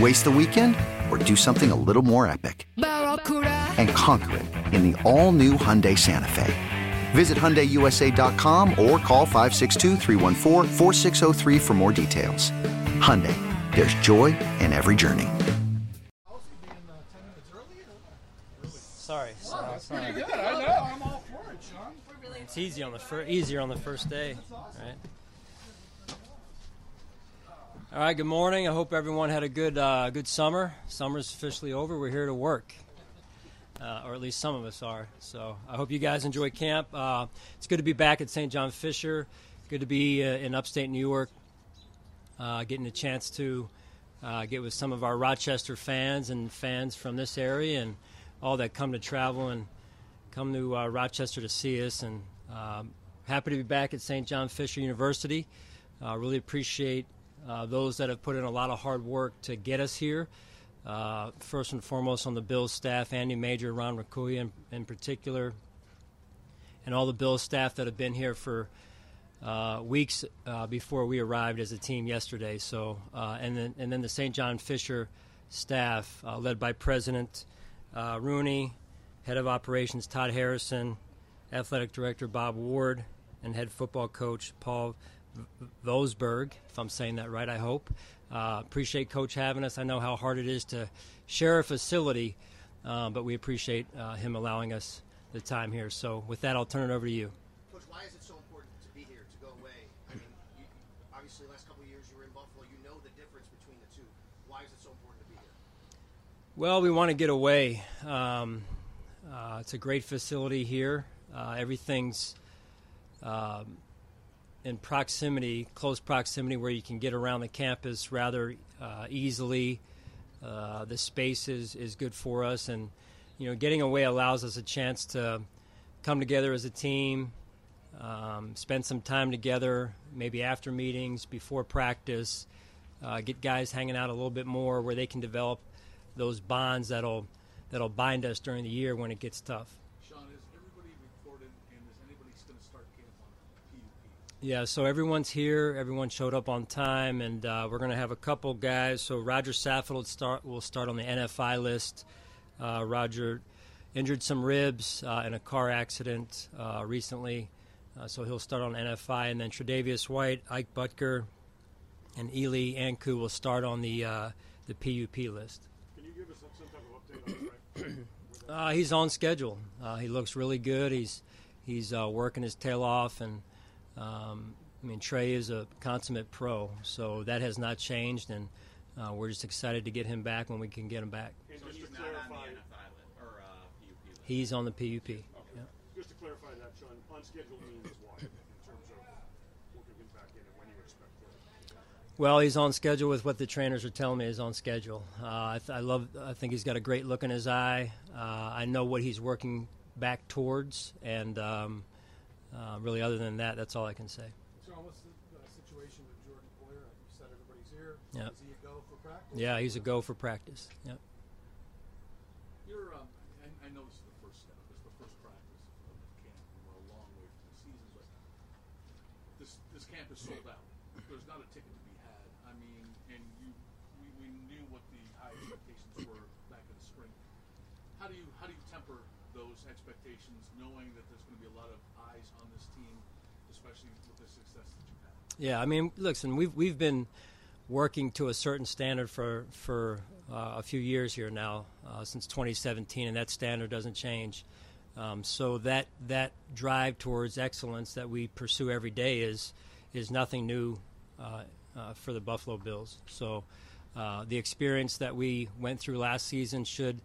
Waste the weekend or do something a little more epic? And conquer it in the all new Hyundai Santa Fe. Visit HyundaiUSA.com or call 562 for more details. Hyundai, there's joy in every journey. Sorry, sorry, sorry. Good, I know. I'm all for it, Sean. It's easy on the fir- easier on the first day, right? All right. Good morning. I hope everyone had a good uh, good summer. Summer's officially over. We're here to work, uh, or at least some of us are. So I hope you guys enjoy camp. Uh, it's good to be back at St. John Fisher. Good to be uh, in upstate New York, uh, getting a chance to uh, get with some of our Rochester fans and fans from this area and all that come to travel and come to Rochester to see us. And um, happy to be back at St. John Fisher University. Uh, really appreciate uh, those that have put in a lot of hard work to get us here. Uh, first and foremost on the Bills staff, Andy Major, Ron Raccuia in, in particular, and all the Bills staff that have been here for uh, weeks uh, before we arrived as a team yesterday. So, uh, and then and then the St. John Fisher staff, led by President Rooney, head of operations Todd Harrison, athletic director Bob Ward, and head football coach Paul Vosburgh. If I'm saying that right, I hope. Uh, appreciate Coach having us. I know how hard it is to share a facility, uh, but we appreciate uh, him allowing us the time here. So, with that, I'll turn it over to you. Coach, why is it so important to be here, to go away? I mean, you, obviously, last couple of years you were in Buffalo. You know the difference between the two. Why is it so important to be here? Well, we want to get away. Um, uh, it's a great facility here. Uh, everything's um, in proximity, close proximity, where you can get around the campus rather uh, easily. Uh, the space is, is good for us, and you know, getting away allows us a chance to come together as a team, um, spend some time together, maybe after meetings, before practice, uh, get guys hanging out a little bit more, where they can develop those bonds that'll that'll bind us during the year when it gets tough. Sean, is everybody reported and is anybody going to start camp on PUP? Yeah, so everyone's here. Everyone showed up on time, and uh, we're going to have a couple guys. So Roger Saffold will start, will start on the NFI list. Uh, Roger injured some ribs uh, in a car accident uh, recently, uh, so he'll start on NFI. And then Tre'Davious White, Ike Boettger, and Eli Ankou will start on the uh, the PUP list. Can you give us some type of update on Frank? Uh, he's on schedule. Uh, he looks really good. He's he's uh, working his tail off, and um, I mean Trey is a consummate pro, so that has not changed, and uh, we're just excited to get him back when we can get him back. And just to clarify, uh, He's on the PUP. Yeah. just to clarify that, Sean, on schedule means what in terms of working him back in and when you expect to? Well, he's on schedule with what the trainers are telling me is on schedule. Uh, I, th- I love. I think he's got a great look in his eye. Uh, I know what he's working back towards, and um, uh, really, other than that, that's all I can say. It's almost the situation with Jordan Poyer? You said everybody's here. Yep. Is he a go for practice? Yeah, he's a go for practice. Yep. You're, um, I, I know this is the first step. This is the first practice of the camp. We're a long way from the season, but this this camp is sold out. There's not a ticket to be had. I mean, and you, we, we knew what the high expectations were back in the spring. How do you how do you temper those expectations, knowing that there's going to be a lot of eyes on this team, especially with the success that you've had? Yeah, I mean, listen, we've we've been working to a certain standard for for uh, a few years here now, uh, since 2017, and that standard doesn't change. Um, so that that drive towards excellence that we pursue every day is is nothing new uh, uh for the Buffalo Bills. So uh, the experience that we went through last season should.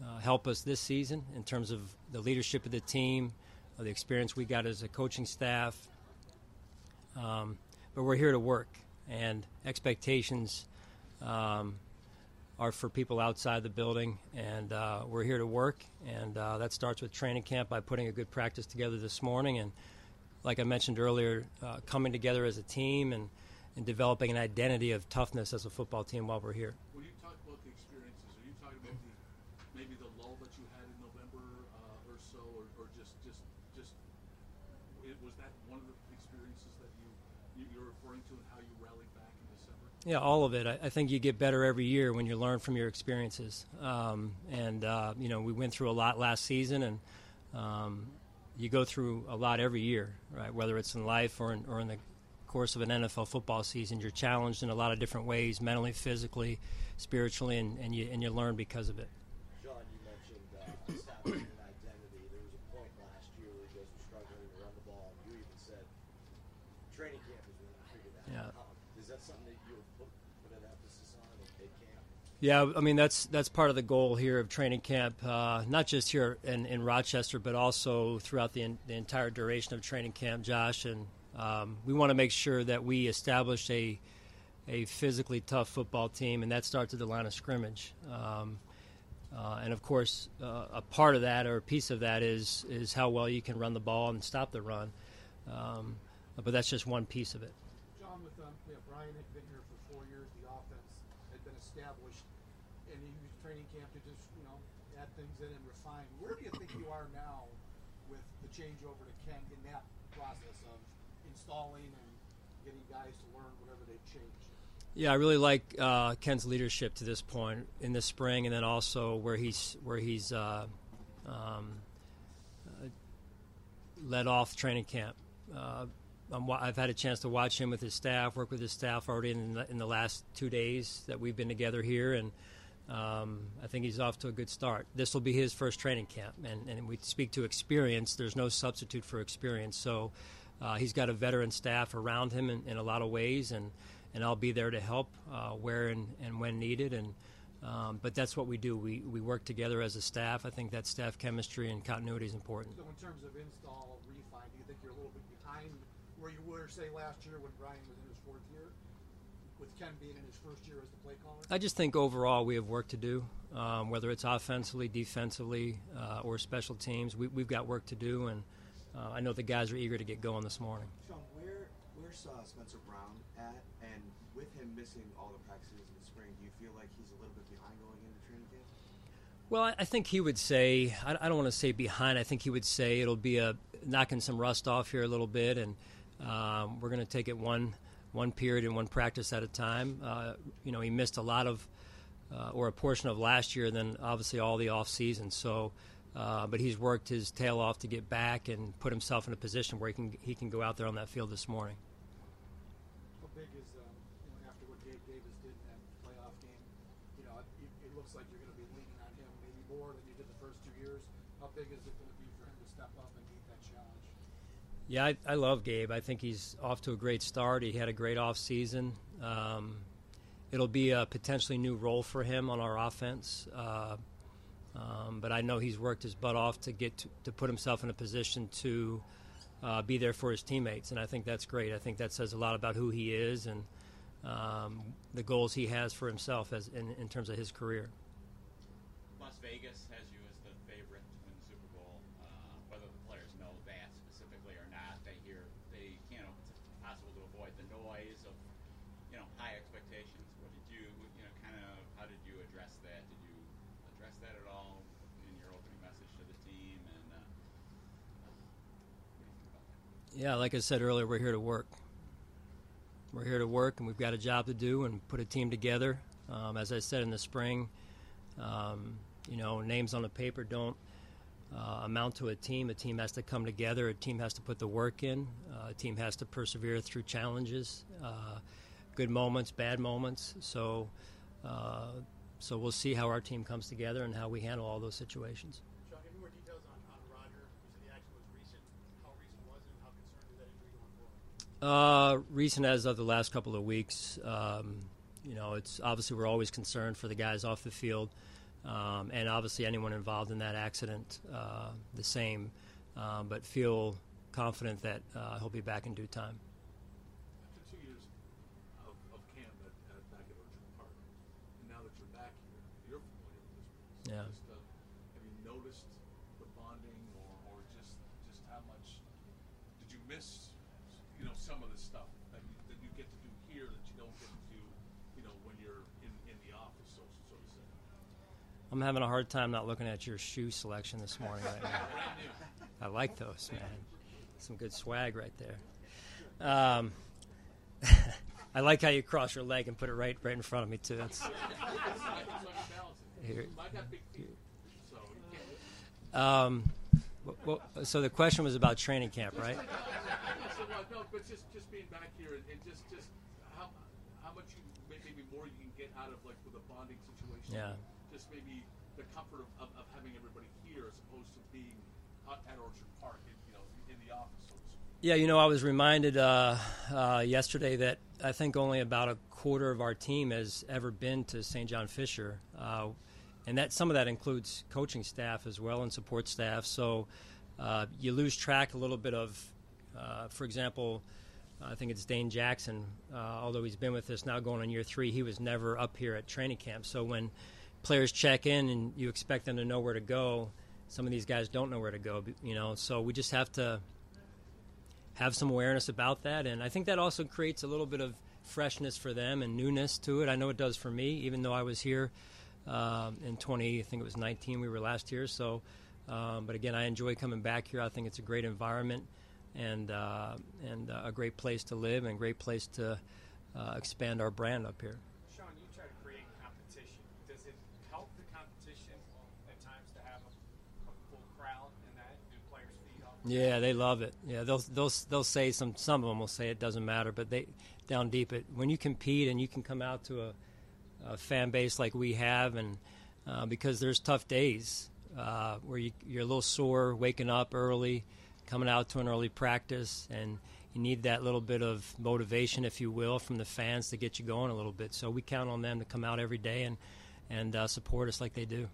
Uh, help us this season in terms of the leadership of the team, the experience we got as a coaching staff, um, but we're here to work, and expectations um, are for people outside the building, and uh, we're here to work. And uh, that starts with training camp by putting a good practice together this morning, and like I mentioned earlier, uh, coming together as a team and, and developing an identity of toughness as a football team while we're here. When you talk about the experiences, are you talking about the, maybe the lull that you had in November uh, or so, or, or just just just it, was that one of the experiences that you, you you're referring to and how you rallied back in December? Yeah, all of it. I, I, think you get better every year when you learn from your experiences. Um, and uh, you know, we went through a lot last season, and um, you go through a lot every year, right? Whether it's in life or in, or in the course of an NFL football season, you're challenged in a lot of different ways, mentally, physically, spiritually, and, and you and you learn because of it. John, you mentioned uh, establishing an identity. There was a point last year where you guys were struggling to run the ball, and you even said training camp is when you figured that yeah. out. Is that something that you put, put an emphasis on at camp? Yeah, I mean that's that's part of the goal here of training camp, uh, not just here in, in Rochester, but also throughout the, the entire duration of training camp. Josh and um, we want to make sure that we establish a a physically tough football team, and that starts at the line of scrimmage. Um, uh, and of course, uh, a part of that or a piece of that is is how well you can run the ball and stop the run. Um, but that's just one piece of it. John, with um, Brian had been here for four years, the offense been established, and he used training camp to just you know add things in and refine. Where do you think you are now with the change over to Ken in that process of installing and getting guys to learn whatever they've changed? Yeah, I really like uh, Ken's leadership to this point in the spring, and then also where he's where he's uh, um, uh, led off training camp. Uh, i have had a chance to watch him with his staff, work with his staff already in the, in the last two days that we've been together here, and um, I think he's off to a good start. This will be his first training camp, and, and we speak to experience. There's no substitute for experience, so uh, he's got a veteran staff around him in, in, a lot of ways, and, and I'll be there to help uh, where and, and when needed. And um, but that's what we do. We we work together as a staff. I think that staff chemistry and continuity is important. So in terms of install refine, do you think you're a little bit behind where you were say last year when Brian was in his fourth year? With Ken being in his first year as the play caller? I just think overall we have work to do, um, whether it's offensively, defensively, uh, or special teams. We, we've got work to do, and uh, I know the guys are eager to get going this morning. Sean, where where's uh, Spencer Brown at? And with him missing all the practices in the spring, do you feel like he's a little bit behind going into training camp? Well, I think he would say I, I don't want to say behind. I think he would say it'll be a knocking some rust off here a little bit, and um, we're going to take it one one period and one practice at a time. Uh, you know, he missed a lot of uh, or a portion of last year, then obviously all the off season. So uh, but he's worked his tail off to get back and put himself in a position where he can he can go out there on that field this morning. How big is um, you know, after what Gabe Davis did in that playoff game? You know, it, it looks like you're going to be leaning on him maybe more than you did the first two years. How big is it going to be for him to step up and challenge? Yeah, I, I love Gabe. I think he's off to a great start. He had a great off season. Um, it'll be a potentially new role for him on our offense. Uh, um, but I know he's worked his butt off to get to, to put himself in a position to uh, be there for his teammates, and I think that's great. I think that says a lot about who he is and um, the goals he has for himself as in, in terms of his career. Las Vegas has you as the favorite to win the Super Bowl. Uh, whether the players know that specifically or not, they hear they you know it's impossible to avoid the noise of you know high expectations. What did you you know kind of how did you address that? Did you address that at all in your opening message to the team? And uh, what do you think about that? Yeah, like I said earlier, we're here to work. We're here to work, and we've got a job to do and put a team together. Um, as I said in the spring, Um, you know, names on the paper don't uh, amount to a team. A team has to come together. A team has to put the work in. Uh, a team has to persevere through challenges, uh, good moments, bad moments. So, uh, so we'll see how our team comes together and how we handle all those situations. Sean, any more details on, on Roger? You said the action was recent. How recent was it? How concerned is that injury going forward? Uh, recent as of the last couple of weeks. Um, you know, it's obviously we're always concerned for the guys off the field, um, and obviously anyone involved in that accident, uh, the same. Um, but feel confident that uh, he'll be back in due time. After two years of, of camp at, at back at Orchard Park, and now that you're back here, you're familiar with this place. Yeah. Just, uh, have you noticed the bonding, or, or just just how much did you miss? Some of the stuff that you, that you get to do here that you don't get to do, you know, when you're in, in the office, so so to say. I'm having a hard time not looking at your shoe selection this morning. Right now. I like those, man. Some good swag right there. Um, I like how you cross your leg and put it right right in front of me too. That's, Here. I got big feet, so you can't. um, wh- so the question was about training camp, right? But just just being back here and, and just just how how much you maybe more you can get out of like with a bonding situation. Yeah. Just maybe the comfort of, of, of having everybody here as opposed to being at, Orchard Park, in, you know, in the office. So. Yeah, you know, I was reminded uh, uh, yesterday that I think only about a quarter of our team has ever been to St. John Fisher, uh, and that some of that includes coaching staff as well and support staff. So uh, you lose track a little bit of, uh, for example, I think it's Dane Jackson. Uh, although he's been with us now going on year three, he was never up here at training camp. So when players check in and you expect them to know where to go, some of these guys don't know where to go. You know, so we just have to have some awareness about that, and I think that also creates a little bit of freshness for them and newness to it. I know it does for me, even though I was here um, in 20, I think it was 19. We were last year, so. Um, but again, I enjoy coming back here. I think it's a great environment and uh, and uh, a great place to live and a great place to uh, expand our brand up here. Sean, you try to create competition. Does it help the competition at times to have a, a full crowd and that? Do players feed off? Yeah, they love it. Yeah, they'll they'll they'll say some some of them will say it doesn't matter, but they down deep it when you compete and you can come out to a, a fan base like we have, and uh, because there's tough days uh, where you, you're a little sore waking up early, coming out to an early practice, and you need that little bit of motivation, if you will, from the fans to get you going a little bit. So we count on them to come out every day and and uh, support us like they do.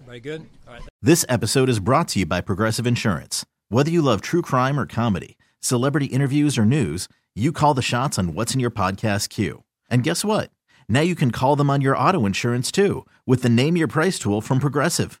Everybody good? All right. This episode is brought to you by Progressive Insurance. Whether you love true crime or comedy, celebrity interviews or news, you call the shots on what's in your podcast queue. And guess what? Now you can call them on your auto insurance too with the Name Your Price tool from Progressive.